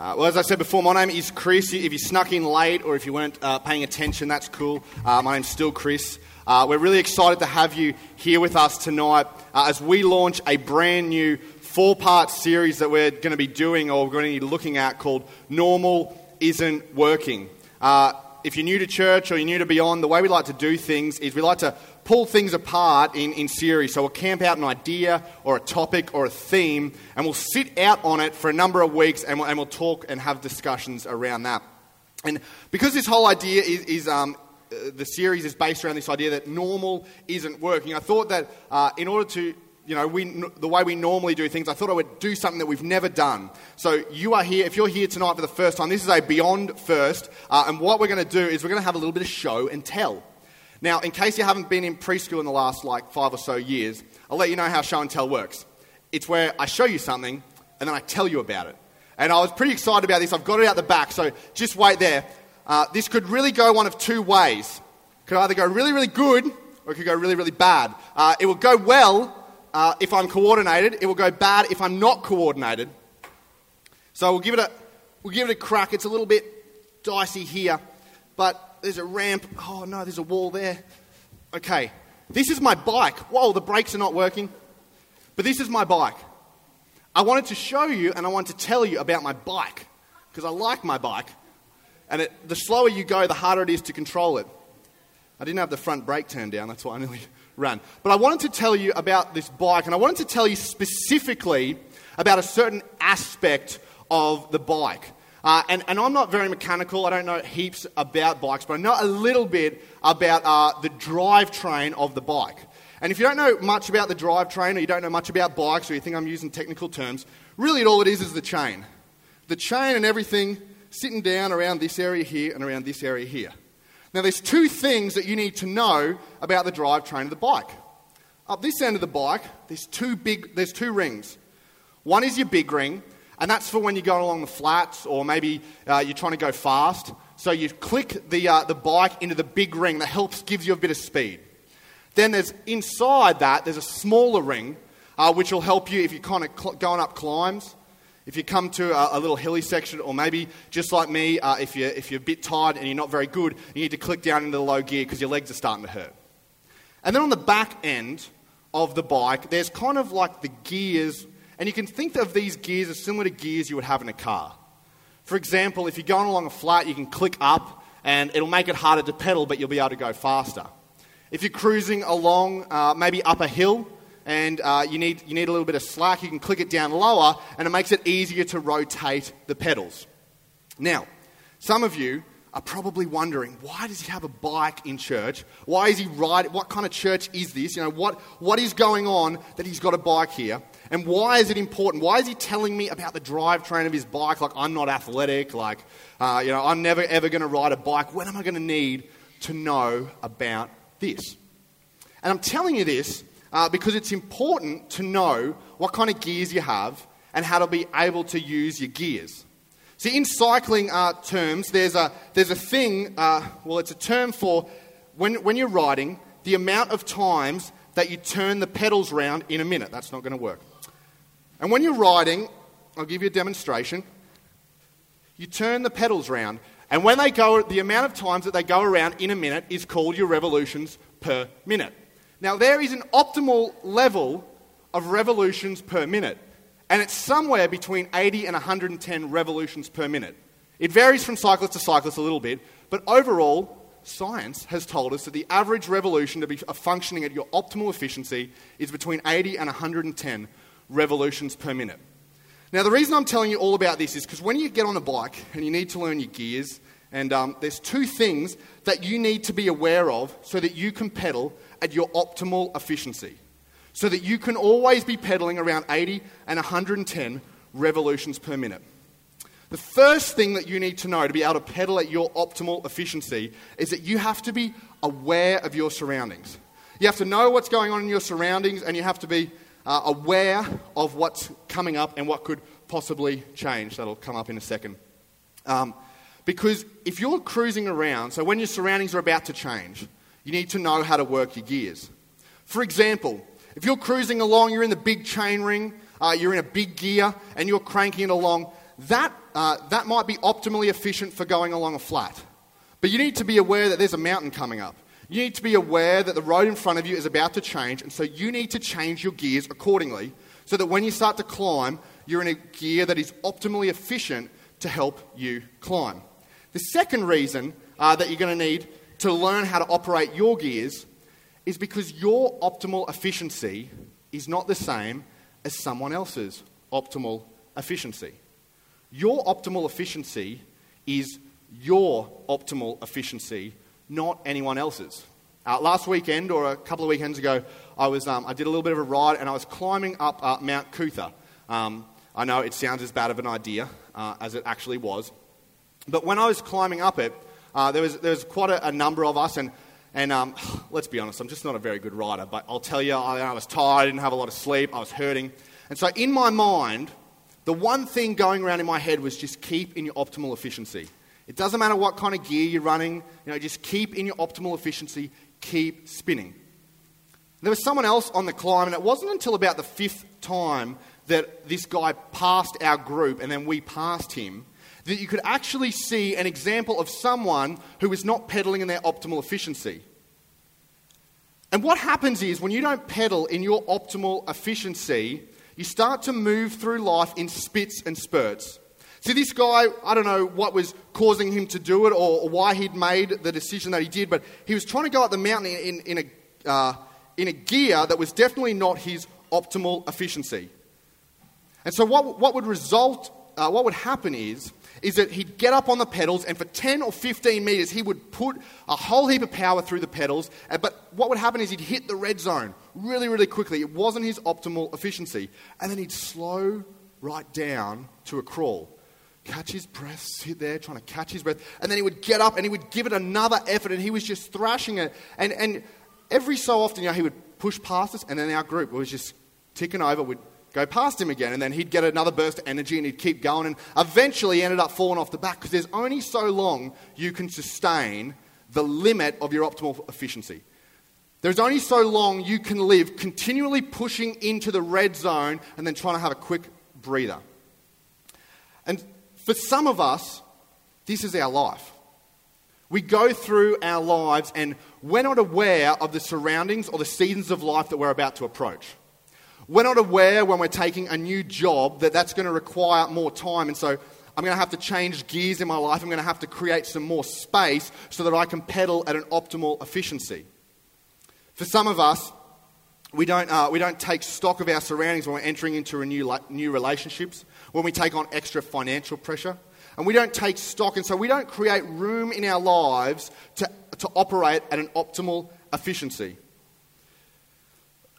Uh, well, as I said before, my name is Chris. If you snuck in late or if you weren't uh, paying attention, that's cool. Uh, my name's still Chris. Uh, we're really excited to have you here with us tonight uh, as we launch a brand new four part series that we're going to be doing or we're going to be looking at called Normal Isn't Working. Uh, if you're new to church or you're new to Beyond, the way we like to do things is we like to pull things apart in, in series. So we'll camp out an idea or a topic or a theme, and we'll sit out on it for a number of weeks, and we'll, and we'll talk and have discussions around that. And because this whole idea is, is um, uh, the series is based around this idea that normal isn't working, I thought that uh, in order to you know, we, the way we normally do things, I thought I would do something that we've never done. So you are here, if you're here tonight for the first time, this is a Beyond First, uh, and what we're going to do is we're going to have a little bit of show and tell. Now, in case you haven't been in preschool in the last like five or so years, I'll let you know how show and tell works. It's where I show you something and then I tell you about it. And I was pretty excited about this. I've got it out the back, so just wait there. Uh, this could really go one of two ways. It could either go really, really good or it could go really, really bad. Uh, it will go well uh, if I'm coordinated. It will go bad if I'm not coordinated. So we'll give it a, we'll give it a crack. It's a little bit dicey here, but there's a ramp. Oh no, there's a wall there. Okay, this is my bike. Whoa, the brakes are not working. But this is my bike. I wanted to show you and I wanted to tell you about my bike because I like my bike. And it, the slower you go, the harder it is to control it. I didn't have the front brake turned down, that's why I nearly ran. But I wanted to tell you about this bike, and I wanted to tell you specifically about a certain aspect of the bike. Uh, and, and, I'm not very mechanical. I don't know heaps about bikes, but I know a little bit about uh, the drivetrain of the bike. And if you don't know much about the drivetrain, or you don't know much about bikes, or you think I'm using technical terms, really all it is is the chain. The chain and everything sitting down around this area here and around this area here. Now, there's two things that you need to know about the drivetrain of the bike. Up this end of the bike, there's two big, there's two rings. One is your big ring, and that's for when you go along the flats or maybe uh, you're trying to go fast. So you click the, uh, the bike into the big ring that helps, gives you a bit of speed. Then there's inside that, there's a smaller ring uh, which will help you if you're kind of cl- going up climbs. If you come to a, a, little hilly section, or maybe just like me, uh, if, you're, if you're a bit tired and you're not very good, you need to click down into the low gear because your legs are starting to hurt. And then on the back end of the bike, there's kind of like the gears and you can think of these gears as similar to gears you would have in a car. For example, if you're going along a flat, you can click up and it'll make it harder to pedal, but you'll be able to go faster. If you're cruising along, uh, maybe up a hill, and uh, you, need, you need a little bit of slack, you can click it down lower, and it makes it easier to rotate the pedals. Now, some of you are probably wondering why does he have a bike in church? Why is he riding? What kind of church is this? You know, what, what is going on that he's got a bike here? And why is it important? Why is he telling me about the drivetrain of his bike like I'm not athletic, like, uh, you know, I'm never ever going to ride a bike? When am I going to need to know about this? And I'm telling you this uh, because it's important to know what kind of gears you have and how to be able to use your gears. See, in cycling uh, terms, there's a, there's a thing, uh, well, it's a term for when, when you're riding, the amount of times that you turn the pedals round in a minute. That's not going to work. And when you're riding, I'll give you a demonstration. You turn the pedals round, and when they go, the amount of times that they go around in a minute is called your revolutions per minute. Now, there is an optimal level of revolutions per minute, and it's somewhere between 80 and 110 revolutions per minute. It varies from cyclist to cyclist a little bit, but overall, science has told us that the average revolution to be functioning at your optimal efficiency is between 80 and 110 revolutions per minute. Now, the reason I'm telling you all about this is because when you get on a bike and you need to learn your gears, and um, there's two things that you need to be aware of so that you can pedal at your optimal efficiency. So that you can always be pedaling around 80 and 110 revolutions per minute. The first thing that you need to know to be able to pedal at your optimal efficiency is that you have to be aware of your surroundings. You have to know what's going on in your surroundings and you have to be uh, aware of what's coming up and what could possibly change. That'll come up in a second. Um, because if you're cruising around, so when your surroundings are about to change, you need to know how to work your gears. For example, if you're cruising along, you're in the big chain ring, uh, you're in a big gear, and you're cranking it along, that uh, that might be optimally efficient for going along a flat. But you need to be aware that there's a mountain coming up. You need to be aware that the road in front of you is about to change, and so you need to change your gears accordingly so that when you start to climb, you're in a gear that is optimally efficient to help you climb. The second reason uh, that you're going to need to learn how to operate your gears is because your optimal efficiency is not the same as someone else's optimal efficiency. Your optimal efficiency is your optimal efficiency, not anyone else's. Uh, last weekend, or a couple of weekends ago, I, was, um, I did a little bit of a ride and I was climbing up uh, Mount Coot-tha. Um, I know it sounds as bad of an idea uh, as it actually was. But when I was climbing up it, uh, there, was, there was quite a, a number of us, and, and um, let's be honest, I'm just not a very good rider. But I'll tell you, I, I was tired, I didn't have a lot of sleep, I was hurting. And so in my mind, the one thing going around in my head was just keep in your optimal efficiency. It doesn't matter what kind of gear you're running, you know, just keep in your optimal efficiency, keep spinning. There was someone else on the climb, and it wasn't until about the fifth time that this guy passed our group and then we passed him that you could actually see an example of someone who is not pedaling in their optimal efficiency. And what happens is when you don't pedal in your optimal efficiency, you start to move through life in spits and spurts. See, this guy, I don't know what was causing him to do it or, why he'd made the decision that he did, but he was trying to go up the mountain in, in, in a, uh, in a gear that was definitely not his optimal efficiency. And so, what, what would result, uh, what would happen is, is that he'd get up on the pedals and for 10 or 15 meters he would put a whole heap of power through the pedals. Uh, but what would happen is he'd hit the red zone really, really quickly. It wasn't his optimal efficiency. And then he'd slow right down to a crawl. Catch his breath, sit there trying to catch his breath. And then he would get up and he would give it another effort and he was just thrashing it. And, and every so often, you know, he would push past us and then our group was just ticking over. We'd go past him again, and then he'd get another burst of energy and he'd keep going. And eventually, he ended up falling off the back because there's only so long you can sustain the limit of your optimal efficiency. There's only so long you can live continually pushing into the red zone and then trying to have a quick breather. And for some of us, this is our life. We go through our lives and we're not aware of the surroundings or the seasons of life that we're about to approach. We're not aware when we're taking a new job that that's going to require more time. And so I'm going to have to change gears in my life. I'm going to have to create some more space so that I can pedal at an optimal efficiency. For some of us, we don't, uh, we don't take stock of our surroundings when we're entering into new, new relationships, when we take on extra financial pressure. And we don't take stock, and so we don't create room in our lives to, to operate at an optimal efficiency.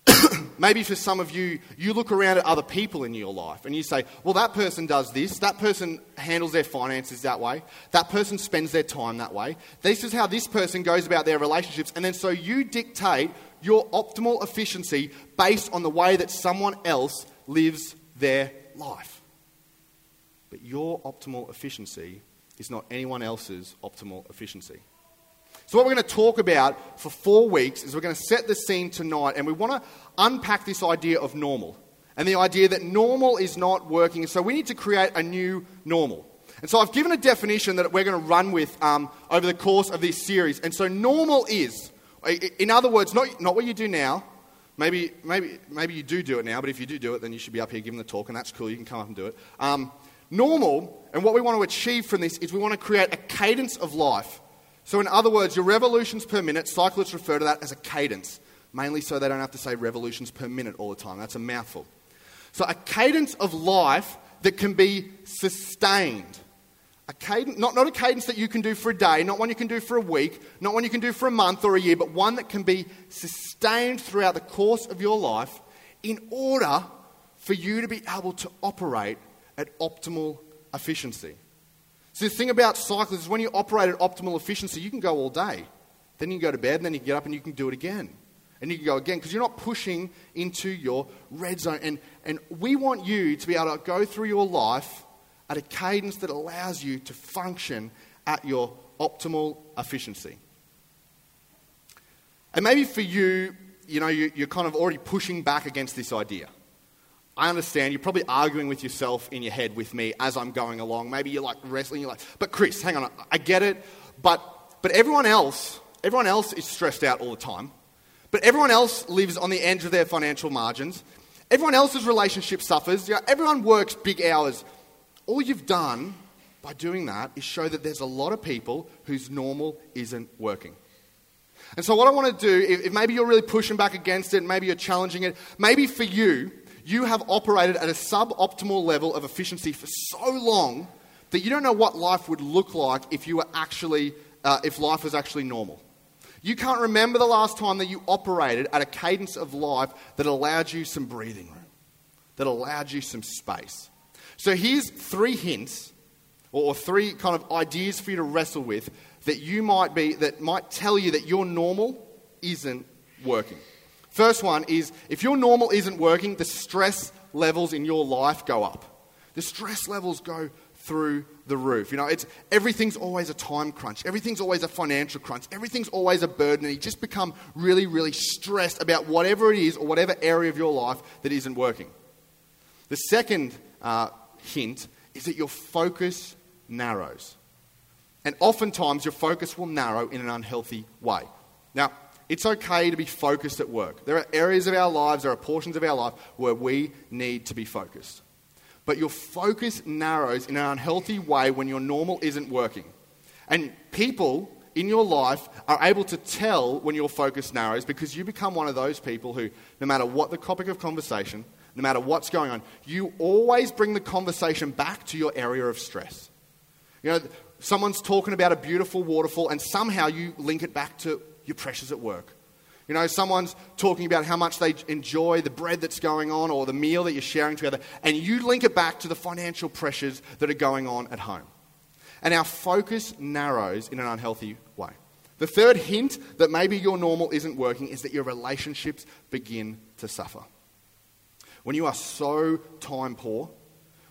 Maybe for some of you, you look around at other people in your life and you say, well, that person does this, that person handles their finances that way, that person spends their time that way. This is how this person goes about their relationships. And then so you dictate your optimal efficiency based on the way that someone else lives their life. But your optimal efficiency is not anyone else's optimal efficiency. So, what we're going to talk about for four weeks is we're going to set the scene tonight and we want to unpack this idea of normal and the idea that normal is not working. So, we need to create a new normal. And so, I've given a definition that we're going to run with um, over the course of this series. And so, normal is, in other words, not, not what you do now. Maybe, maybe, maybe you do do it now, but if you do do it, then you should be up here giving the talk, and that's cool. You can come up and do it. Um, normal, and what we want to achieve from this is we want to create a cadence of life so, in other words, your revolutions per minute, cyclists refer to that as a cadence, mainly so they don't have to say revolutions per minute all the time. That's a mouthful. So, a cadence of life that can be sustained. A cadence, not, not a cadence that you can do for a day, not one you can do for a week, not one you can do for a month or a year, but one that can be sustained throughout the course of your life in order for you to be able to operate at optimal efficiency. So the thing about cyclists is when you operate at optimal efficiency, you can go all day. Then you can go to bed, and then you can get up and you can do it again. And you can go again because you're not pushing into your red zone. And, and we want you to be able to go through your life at a cadence that allows you to function at your optimal efficiency. And maybe for you, you know, you, you're kind of already pushing back against this idea. I understand. You're probably arguing with yourself in your head with me as I'm going along. Maybe you're like wrestling. You're like, but Chris, hang on. I get it. But, but everyone else, everyone else is stressed out all the time. But everyone else lives on the edge of their financial margins. Everyone else's relationship suffers. You know, everyone works big hours. All you've done by doing that is show that there's a lot of people whose normal isn't working. And so, what I want to do, if, if maybe you're really pushing back against it, maybe you're challenging it, maybe for you, you have operated at a suboptimal level of efficiency for so long that you don't know what life would look like if you were actually, uh, if life was actually normal. You can't remember the last time that you operated at a cadence of life that allowed you some breathing room, that allowed you some space. So here's three hints or three kind of ideas for you to wrestle with that you might be that might tell you that your normal isn't working. First one is if your normal isn't working, the stress levels in your life go up. The stress levels go through the roof. You know, it's everything's always a time crunch. Everything's always a financial crunch. Everything's always a burden. And you just become really, really stressed about whatever it is or whatever area of your life that isn't working. The second uh, hint is that your focus narrows. And oftentimes your focus will narrow in an unhealthy way. Now, it's okay to be focused at work. There are areas of our lives, there are portions of our life where we need to be focused. But your focus narrows in an unhealthy way when your normal isn't working. And people in your life are able to tell when your focus narrows because you become one of those people who, no matter what the topic of conversation, no matter what's going on, you always bring the conversation back to your area of stress. You know, someone's talking about a beautiful waterfall, and somehow you link it back to your pressures at work. You know, someone's talking about how much they enjoy the bread that's going on or the meal that you're sharing together, and you link it back to the financial pressures that are going on at home. And our focus narrows in an unhealthy way. The third hint that maybe your normal isn't working is that your relationships begin to suffer. When you are so time poor,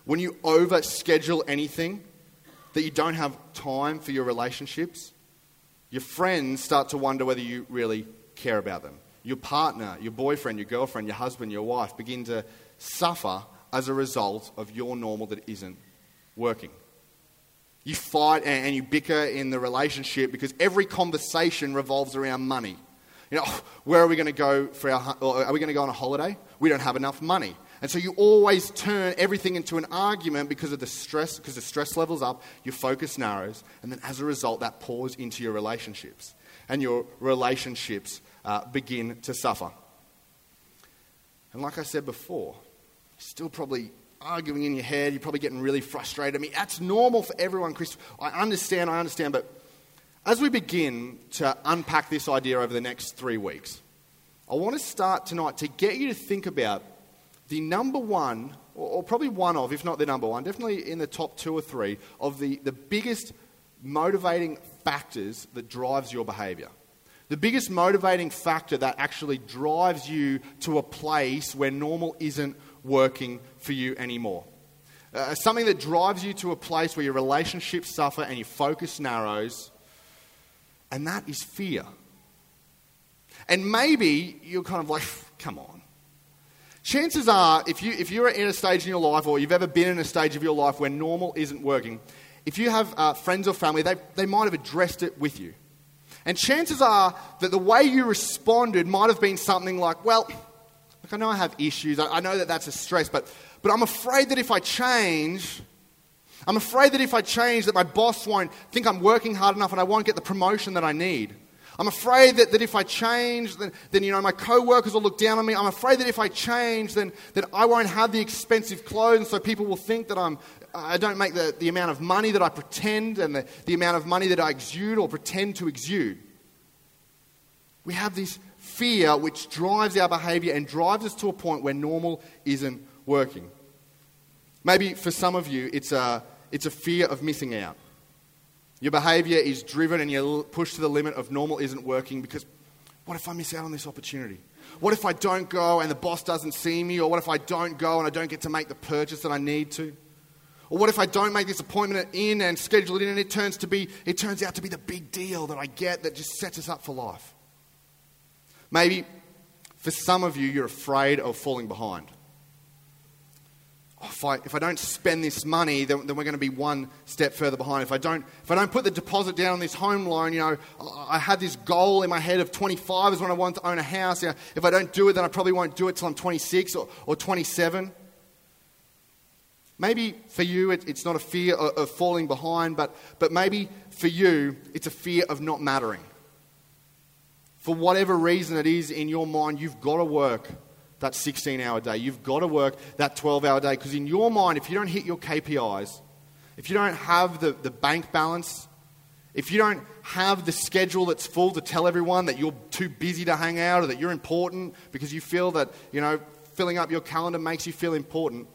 when you over schedule anything that you don't have time for your relationships, your friends start to wonder whether you really care about them. Your partner, your boyfriend, your girlfriend, your husband, your wife begin to suffer as a result of your normal that isn't working. You fight and you bicker in the relationship because every conversation revolves around money. You know, where are we going to go for our, are we going to go on a holiday? We don't have enough money. And so you always turn everything into an argument because of the stress, because the stress levels up, your focus narrows, and then as a result, that pours into your relationships. And your relationships uh, begin to suffer. And like I said before, still probably arguing in your head, you're probably getting really frustrated. I mean, that's normal for everyone, Chris. I understand, I understand, but as we begin to unpack this idea over the next three weeks, I want to start tonight to get you to think about the number one, or, probably one of, if not the number one, definitely in the top two or three of the, the biggest motivating factors that drives your behavior. The biggest motivating factor that actually drives you to a place where normal isn't working for you anymore. Uh, something that drives you to a place where your relationships suffer and your focus narrows, and that is fear. And maybe you're kind of like, come on. Chances are, if, you, if you're in a stage in your life or you've ever been in a stage of your life where normal isn't working, if you have uh, friends or family, they, they might have addressed it with you. And chances are that the way you responded might have been something like, well, look, I know I have issues. I, I know that that's a stress, but, but I'm afraid that if I change, I'm afraid that if I change, that my boss won't think I'm working hard enough and I won't get the promotion that I need. I'm afraid that, that if I change, then, then you know, my co-workers will look down on me. I'm afraid that if I change, then, then I won't have the expensive clothes, so people will think that I'm, I don't make the, the amount of money that I pretend and the, the amount of money that I exude or pretend to exude. We have this fear which drives our behavior and drives us to a point where normal isn't working. Maybe for some of you, it's a, it's a fear of missing out. Your behavior is driven and you're pushed to the limit of normal isn't working because what if I miss out on this opportunity? What if I don't go and the boss doesn't see me? Or what if I don't go and I don't get to make the purchase that I need to? Or what if I don't make this appointment in and schedule it in and it turns, to be, it turns out to be the big deal that I get that just sets us up for life? Maybe for some of you, you're afraid of falling behind. Oh, if, I, if I don't spend this money, then, then we're going to be one step further behind. If I, don't, if I don't put the deposit down on this home loan, you know, I had this goal in my head of 25 is when I want to own a house. You know, if I don't do it, then I probably won't do it till I'm 26 or, or 27. Maybe for you, it, it's not a fear of, of falling behind, but, but maybe for you, it's a fear of not mattering. For whatever reason it is in your mind, you've got to work that 16 hour day. You've got to work that 12 hour day because in your mind, if you don't hit your KPIs, if you don't have the, the bank balance, if you don't have the schedule that's full to tell everyone that you're too busy to hang out or that you're important because you feel that, you know, filling up your calendar makes you feel important,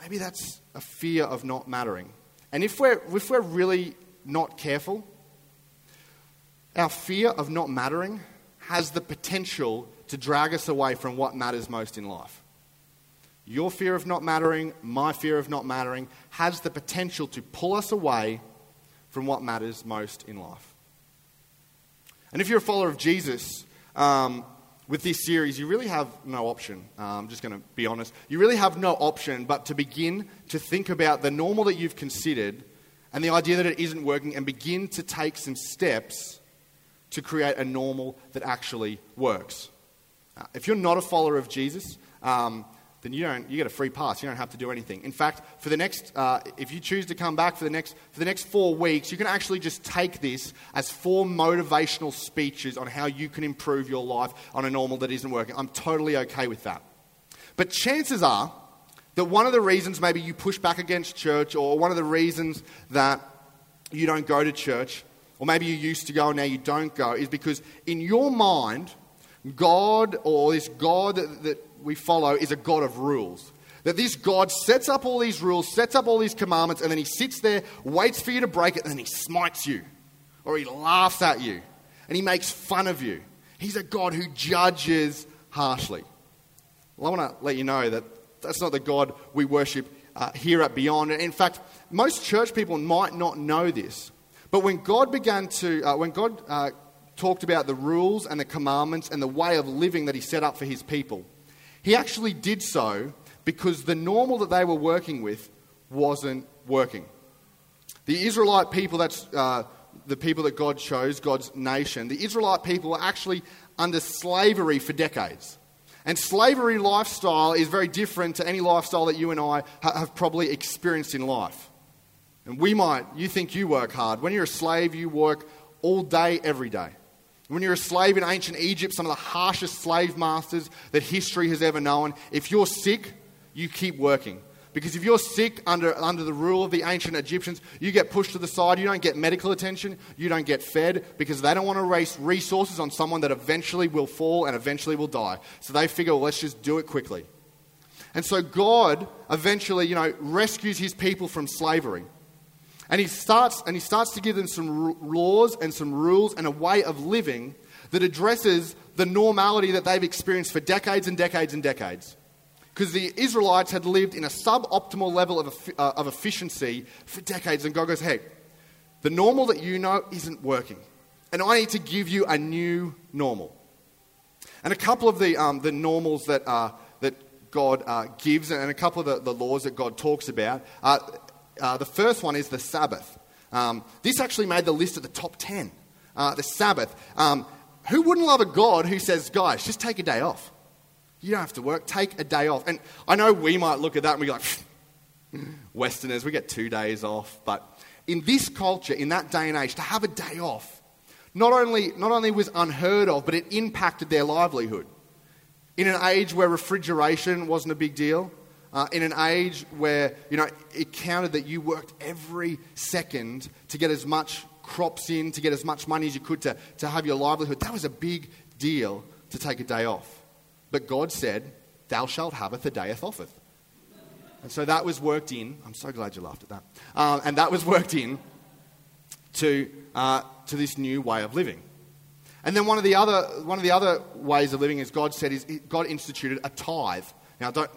maybe that's a fear of not mattering. And if we're, if we're really not careful, our fear of not mattering has the potential to drag us away from what matters most in life. Your fear of not mattering, my fear of not mattering, has the potential to pull us away from what matters most in life. And if you're a follower of Jesus, um, with this series, you really have no option. Uh, I'm just going to be honest. You really have no option but to begin to think about the normal that you've considered and the idea that it isn't working and begin to take some steps to create a normal that actually works. Uh, if you're not a follower of Jesus, um, then you don't you get a free pass. You don't have to do anything. In fact, for the next, uh, if you choose to come back for the next for the next four weeks, you can actually just take this as four motivational speeches on how you can improve your life on a normal that isn't working. I'm totally okay with that. But chances are that one of the reasons maybe you push back against church, or one of the reasons that you don't go to church, or maybe you used to go and now you don't go, is because in your mind, God or this God that, that we follow is a God of rules. That this God sets up all these rules, sets up all these commandments, and then he sits there, waits for you to break it, and then he smites you. Or he laughs at you. And he makes fun of you. He's a God who judges harshly. Well, I want to let you know that that's not the God we worship uh, here at Beyond. In fact, most church people might not know this. But when God began to, uh, when God uh, talked about the rules and the commandments and the way of living that he set up for his people, he actually did so because the normal that they were working with wasn't working. The Israelite people, that's uh, the people that God chose, God's nation, the Israelite people were actually under slavery for decades. And slavery lifestyle is very different to any lifestyle that you and I have probably experienced in life. And we might, you think you work hard. When you're a slave, you work all day, every day. When you're a slave in ancient Egypt, some of the harshest slave masters that history has ever known, if you're sick, you keep working. Because if you're sick under, under the rule of the ancient Egyptians, you get pushed to the side, you don't get medical attention, you don't get fed, because they don't want to waste resources on someone that eventually will fall and eventually will die. So they figure, well, let's just do it quickly. And so God eventually, you know, rescues his people from slavery. And he starts, and he starts to give them some laws and some rules and a way of living that addresses the normality that they've experienced for decades and decades and decades. Because the Israelites had lived in a suboptimal level of, uh, of efficiency for decades. And God goes, hey, the normal that you know isn't working. And I need to give you a new normal. And a couple of the, um, the normals that, uh, that God uh, gives and a couple of the, the laws that God talks about uh, uh, the first one is the Sabbath. Um, this actually made the list of the top 10. Uh, the Sabbath. Um, who wouldn't love a God who says, guys, just take a day off? You don't have to work, take a day off. And I know we might look at that and be like, Westerners, we get two days off. But in this culture, in that day and age, to have a day off, not only, not only was unheard of, but it impacted their livelihood. In an age where refrigeration wasn't a big deal, uh, in an age where you know it counted that you worked every second to get as much crops in, to get as much money as you could to, to have your livelihood. That was a big deal to take a day off. But God said, Thou shalt have a dayeth offeth. And so that was worked in. I'm so glad you laughed at that. Um, and that was worked in to, uh, to this new way of living. And then one of the other, one of the other ways of living, as God said, is God instituted a tithe. Now, don't,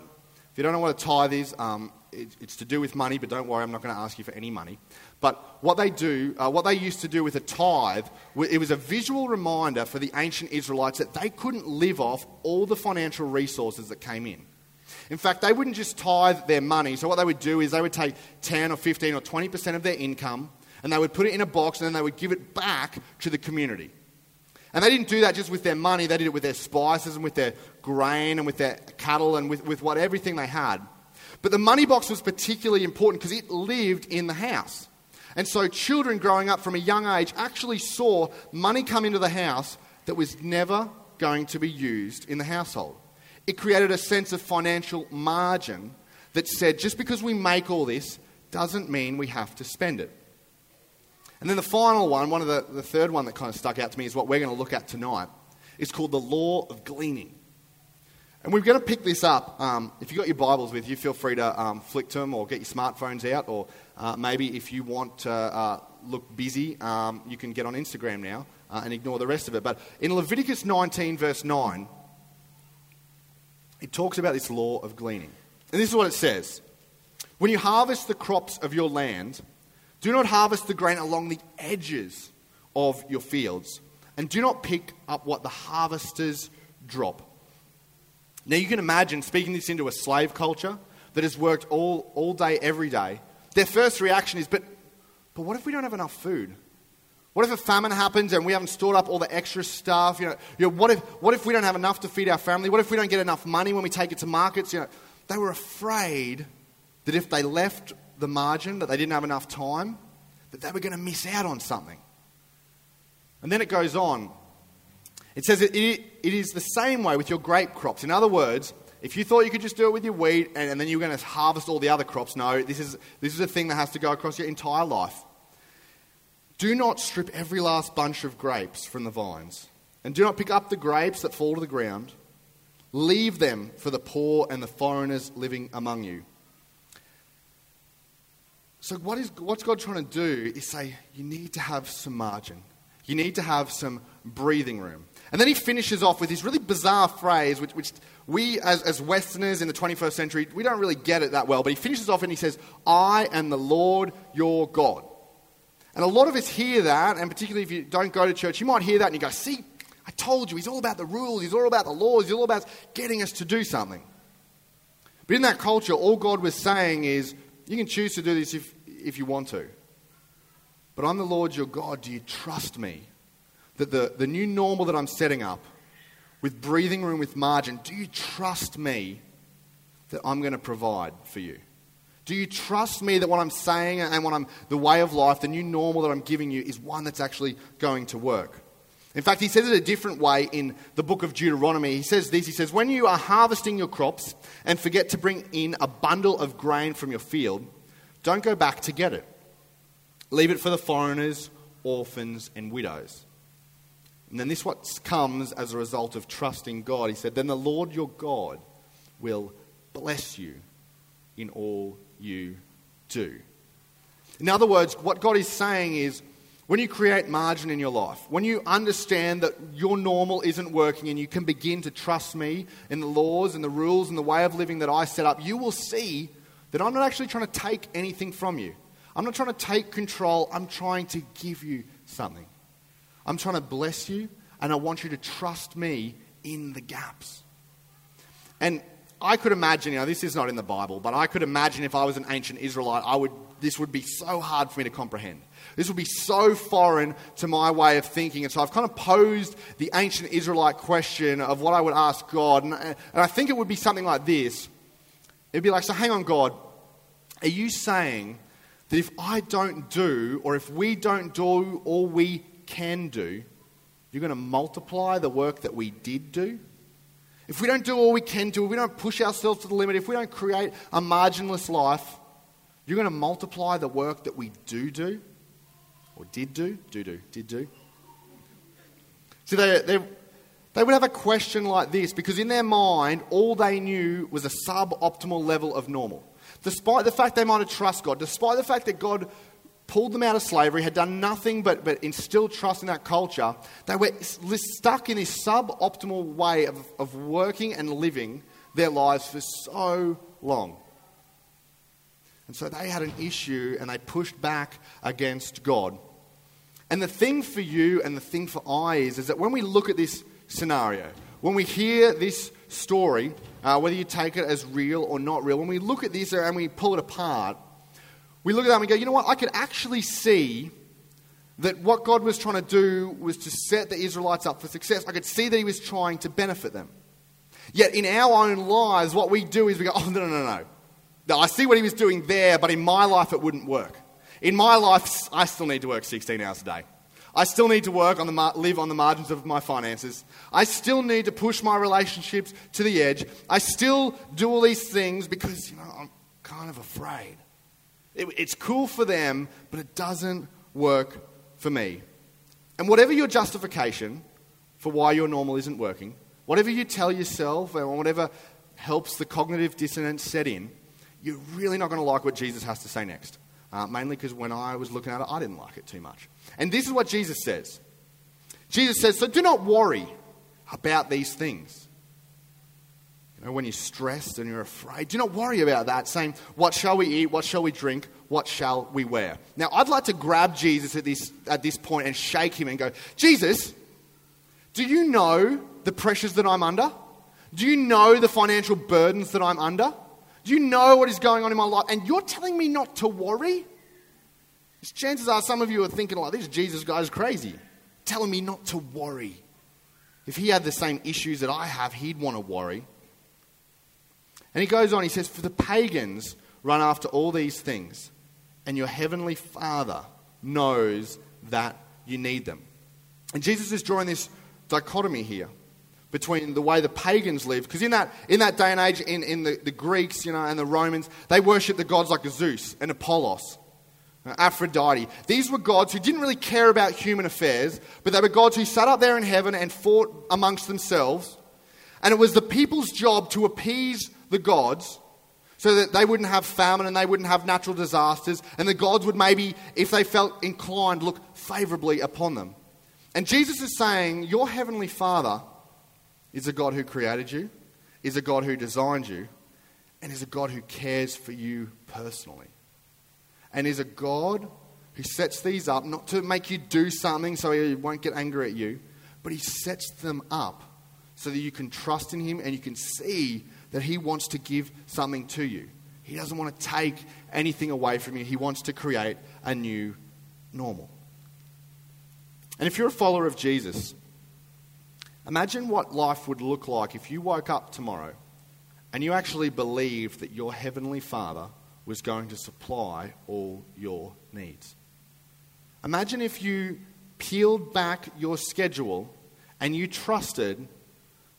if you don't know what a tithe is, um, it, it's to do with money, but don't worry, I'm not going to ask you for any money. But what they do, uh, what they used to do with a tithe, it was a visual reminder for the ancient Israelites that they couldn't live off all the financial resources that came in. In fact, they wouldn't just tithe their money. So, what they would do is they would take 10 or 15 or 20% of their income and they would put it in a box and then they would give it back to the community. And they didn't do that just with their money, they did it with their spices and with their grain and with their cattle and with, with what everything they had. But the money box was particularly important because it lived in the house. And so children growing up from a young age actually saw money come into the house that was never going to be used in the household. It created a sense of financial margin that said just because we make all this doesn't mean we have to spend it. And then the final one, one of the, the third one that kind of stuck out to me is what we're going to look at tonight. It's called the law of gleaning. And we're going to pick this up. Um, if you've got your Bibles with you, feel free to um, flick to them or get your smartphones out. Or uh, maybe if you want to uh, look busy, um, you can get on Instagram now uh, and ignore the rest of it. But in Leviticus 19, verse 9, it talks about this law of gleaning. And this is what it says When you harvest the crops of your land, do not harvest the grain along the edges of your fields, and do not pick up what the harvesters drop. Now, you can imagine speaking this into a slave culture that has worked all, all day, every day. Their first reaction is, but, but what if we don't have enough food? What if a famine happens and we haven't stored up all the extra stuff? You know, you know, what, if, what if we don't have enough to feed our family? What if we don't get enough money when we take it to markets? You know, they were afraid that if they left the margin, that they didn't have enough time, that they were going to miss out on something. And then it goes on. It says it, it, it is the same way with your grape crops. In other words, if you thought you could just do it with your wheat and, and then you were going to harvest all the other crops, no, this is, this is a thing that has to go across your entire life. Do not strip every last bunch of grapes from the vines, and do not pick up the grapes that fall to the ground. Leave them for the poor and the foreigners living among you. So, what is, what's God trying to do is say, you need to have some margin. You need to have some breathing room. And then he finishes off with this really bizarre phrase, which, which we as, as Westerners in the 21st century, we don't really get it that well. But he finishes off and he says, I am the Lord your God. And a lot of us hear that, and particularly if you don't go to church, you might hear that and you go, see, I told you, he's all about the rules, he's all about the laws, he's all about getting us to do something. But in that culture, all God was saying is, you can choose to do this if, if you want to. But I'm the Lord your God. Do you trust me? That the, the new normal that I'm setting up, with breathing room, with margin, do you trust me that I'm going to provide for you? Do you trust me that what I'm saying and what I'm, the way of life, the new normal that I'm giving you, is one that's actually going to work? In fact, he says it a different way in the book of Deuteronomy. He says this He says, When you are harvesting your crops and forget to bring in a bundle of grain from your field, don't go back to get it. Leave it for the foreigners, orphans, and widows. And then this what comes as a result of trusting God. He said, Then the Lord your God will bless you in all you do. In other words, what God is saying is when you create margin in your life, when you understand that your normal isn't working and you can begin to trust me in the laws and the rules and the way of living that I set up, you will see that I'm not actually trying to take anything from you. I'm not trying to take control, I'm trying to give you something. I'm trying to bless you, and I want you to trust me in the gaps. And I could imagine, you know, this is not in the Bible, but I could imagine if I was an ancient Israelite, I would, this would be so hard for me to comprehend. This would be so foreign to my way of thinking. And so I've kind of posed the ancient Israelite question of what I would ask God. And, and I think it would be something like this It'd be like, so hang on, God, are you saying that if I don't do, or if we don't do all we can do, you're going to multiply the work that we did do? If we don't do all we can do, if we don't push ourselves to the limit, if we don't create a marginless life, you're going to multiply the work that we do do, or did do, do do, did do. See, they, they, they would have a question like this because in their mind, all they knew was a suboptimal level of normal. Despite the fact they might have trust God, despite the fact that God pulled them out of slavery, had done nothing but, but instill trust in that culture, they were stuck in this suboptimal way of, of working and living their lives for so long. And so they had an issue and they pushed back against God. And the thing for you and the thing for I is, is that when we look at this scenario, when we hear this story, uh, whether you take it as real or not real, when we look at this and we pull it apart, we look at that and we go, you know what? I could actually see that what God was trying to do was to set the Israelites up for success. I could see that He was trying to benefit them. Yet in our own lives, what we do is we go, oh, no, no, no, no. no I see what He was doing there, but in my life, it wouldn't work. In my life, I still need to work 16 hours a day. I still need to work on the live on the margins of my finances. I still need to push my relationships to the edge. I still do all these things because you know I'm kind of afraid. It, it's cool for them, but it doesn't work for me. And whatever your justification for why your normal isn't working, whatever you tell yourself, or whatever helps the cognitive dissonance set in, you're really not going to like what Jesus has to say next. Uh, mainly because when I was looking at it, I didn't like it too much. And this is what Jesus says Jesus says, So do not worry about these things. You know, when you're stressed and you're afraid, do not worry about that, saying, What shall we eat? What shall we drink? What shall we wear? Now, I'd like to grab Jesus at this, at this point and shake him and go, Jesus, do you know the pressures that I'm under? Do you know the financial burdens that I'm under? Do you know what is going on in my life? And you're telling me not to worry? Chances are some of you are thinking like, this Jesus guy's crazy. Telling me not to worry. If he had the same issues that I have, he'd want to worry. And he goes on, he says, For the pagans run after all these things, and your heavenly Father knows that you need them. And Jesus is drawing this dichotomy here between the way the pagans lived. Because in that, in that day and age, in, in the, the Greeks you know, and the Romans, they worshipped the gods like Zeus and Apollos, Aphrodite. These were gods who didn't really care about human affairs, but they were gods who sat up there in heaven and fought amongst themselves. And it was the people's job to appease the gods so that they wouldn't have famine and they wouldn't have natural disasters, and the gods would maybe, if they felt inclined, look favorably upon them. And Jesus is saying, Your heavenly Father is a God who created you, is a God who designed you, and is a God who cares for you personally. And is a God who sets these up not to make you do something so he won't get angry at you, but he sets them up so that you can trust in him and you can see that he wants to give something to you. He doesn't want to take anything away from you, he wants to create a new normal. And if you're a follower of Jesus, Imagine what life would look like if you woke up tomorrow and you actually believed that your Heavenly Father was going to supply all your needs. Imagine if you peeled back your schedule and you trusted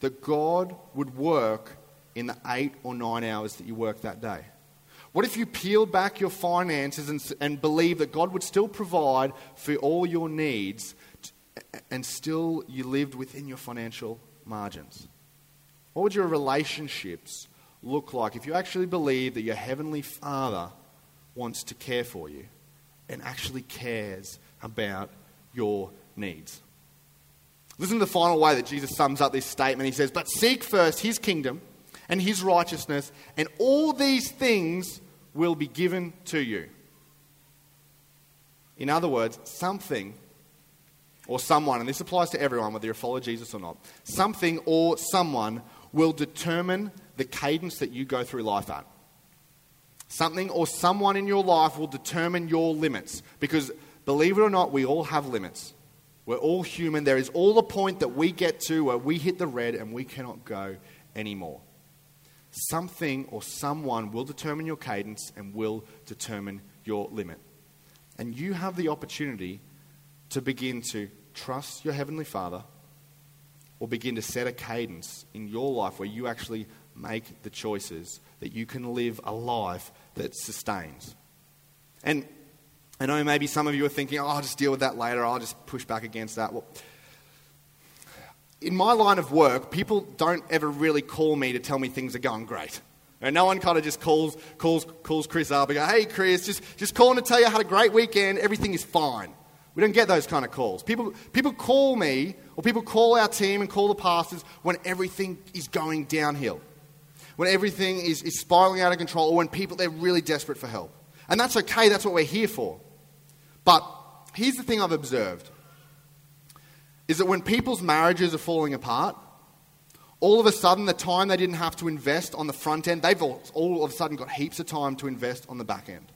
that God would work in the eight or nine hours that you work that day. What if you peeled back your finances and, and believed that God would still provide for all your needs and still you lived within your financial margins? What would your relationships look like if you actually believe that your Heavenly Father wants to care for you and actually cares about your needs? Listen to the final way that Jesus sums up this statement. He says, But seek first His kingdom and His righteousness, and all these things will be given to you. In other words, something or someone, and this applies to everyone, whether you follow Jesus or not, something or someone will determine the cadence that you go through life at. Something or someone in your life will determine your limits. Because believe it or not, we all have limits. We're all human. There is all a point that we get to where we hit the red and we cannot go anymore. Something or someone will determine your cadence and will determine your limit. And you have the opportunity to begin to trust your Heavenly Father or begin to set a cadence in your life where you actually make the choices that you can live a life that sustains. And I know maybe some of you are thinking, oh, I'll just deal with that later, I'll just push back against that. Well, in my line of work, people don't ever really call me to tell me things are going great. And no one kind of just calls, calls, calls Chris up and go, hey, Chris, just, just calling to tell you I had a great weekend, everything is fine. We don't get those kind of calls. People, people call me, or people call our team and call the pastors when everything is going downhill, when everything is, is spiraling out of control, or when people, they're really desperate for help. And that's okay, that's what we're here for. But here's the thing I've observed is that when people's marriages are falling apart, All of a sudden, the time they didn't have to invest on the front end, they've all, all of a sudden got heaps of time to invest on the back end.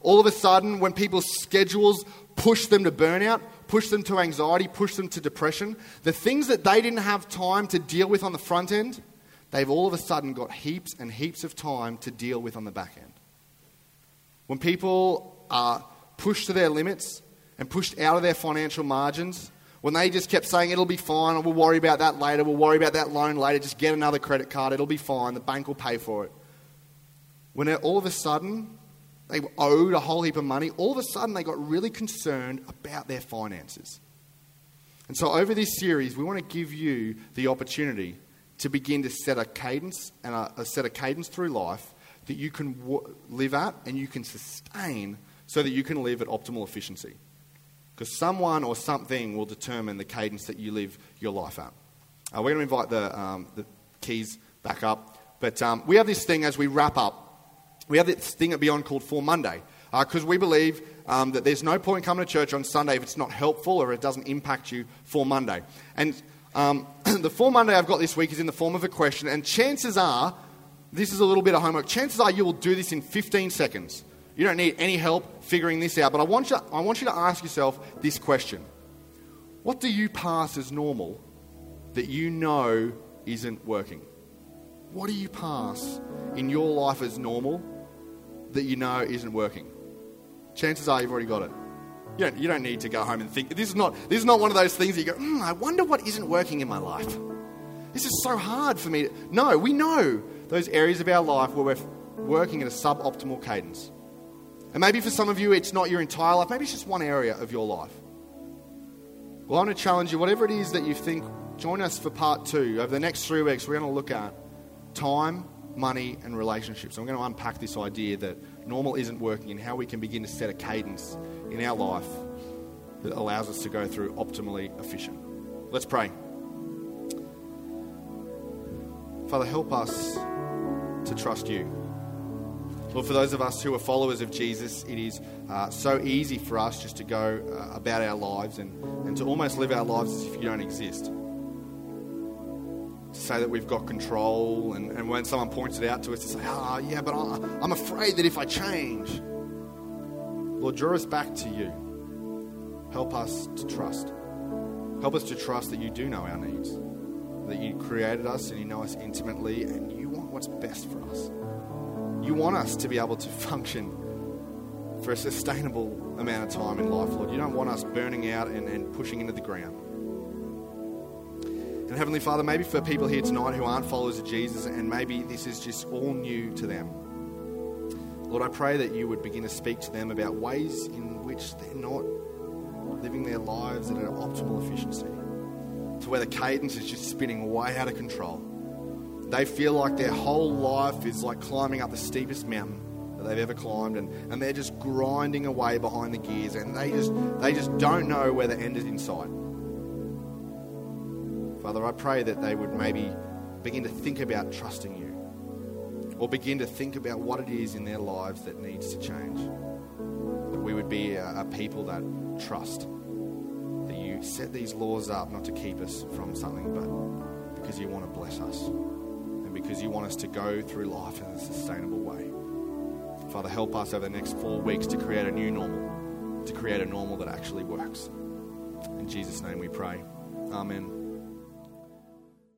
All of a sudden, when people's schedules push them to burnout, push them to anxiety, push them to depression, the things that they didn't have time to deal with on the front end, they've all of a sudden got heaps and heaps of time to deal with on the back end. When people are pushed to their limits and pushed out of their financial margins, when they just kept saying, it'll be fine, we'll worry about that later, we'll worry about that loan later, just get another credit card, it'll be fine, the bank will pay for it. When all of a sudden they owed a whole heap of money, all of a sudden they got really concerned about their finances. And so, over this series, we want to give you the opportunity to begin to set a cadence and a, a set a cadence through life that you can w- live at and you can sustain so that you can live at optimal efficiency. Because someone or something will determine the cadence that you live your life at. Uh, we're going to invite the, um, the keys back up. But um, we have this thing as we wrap up. We have this thing at Beyond called For Monday. Because uh, we believe um, that there's no point coming to church on Sunday if it's not helpful or it doesn't impact you for Monday. And um, the For Monday I've got this week is in the form of a question. And chances are, this is a little bit of homework, chances are you will do this in 15 seconds. You don't need any help figuring this out. But I want you, I want you to ask yourself this question What do you pass as normal that you know isn't working? What do you pass in your life as normal that you know isn't working? Chances are you've already got it. You don't, you don't need to go home and think. This is not, this is not one of those things that you go, mm, I wonder what isn't working in my life. This is so hard for me. To... No, we know those areas of our life where we're working at a suboptimal cadence. And maybe for some of you, it's not your entire life. Maybe it's just one area of your life. Well, I want to challenge you, whatever it is that you think, join us for part two. Over the next three weeks, we're going to look at time, money, and relationships. I'm going to unpack this idea that normal isn't working and how we can begin to set a cadence in our life that allows us to go through optimally efficient. Let's pray. Father, help us to trust you. Lord, for those of us who are followers of Jesus, it is uh, so easy for us just to go uh, about our lives and, and to almost live our lives as if you don't exist. To say that we've got control, and, and when someone points it out to us, to say, oh, yeah, but I'm afraid that if I change, Lord, draw us back to you. Help us to trust. Help us to trust that you do know our needs, that you created us and you know us intimately, and you want what's best for us. You want us to be able to function for a sustainable amount of time in life, Lord. You don't want us burning out and, and pushing into the ground. And Heavenly Father, maybe for people here tonight who aren't followers of Jesus and maybe this is just all new to them, Lord, I pray that you would begin to speak to them about ways in which they're not living their lives at an optimal efficiency, to where the cadence is just spinning way out of control they feel like their whole life is like climbing up the steepest mountain that they've ever climbed and, and they're just grinding away behind the gears and they just they just don't know where the end is in sight. Father, I pray that they would maybe begin to think about trusting you or begin to think about what it is in their lives that needs to change. That we would be a, a people that trust. That you set these laws up not to keep us from something, but because you want to bless us and because you want us to go through life in a sustainable way. Father, help us over the next four weeks to create a new normal, to create a normal that actually works. In Jesus' name we pray. Amen.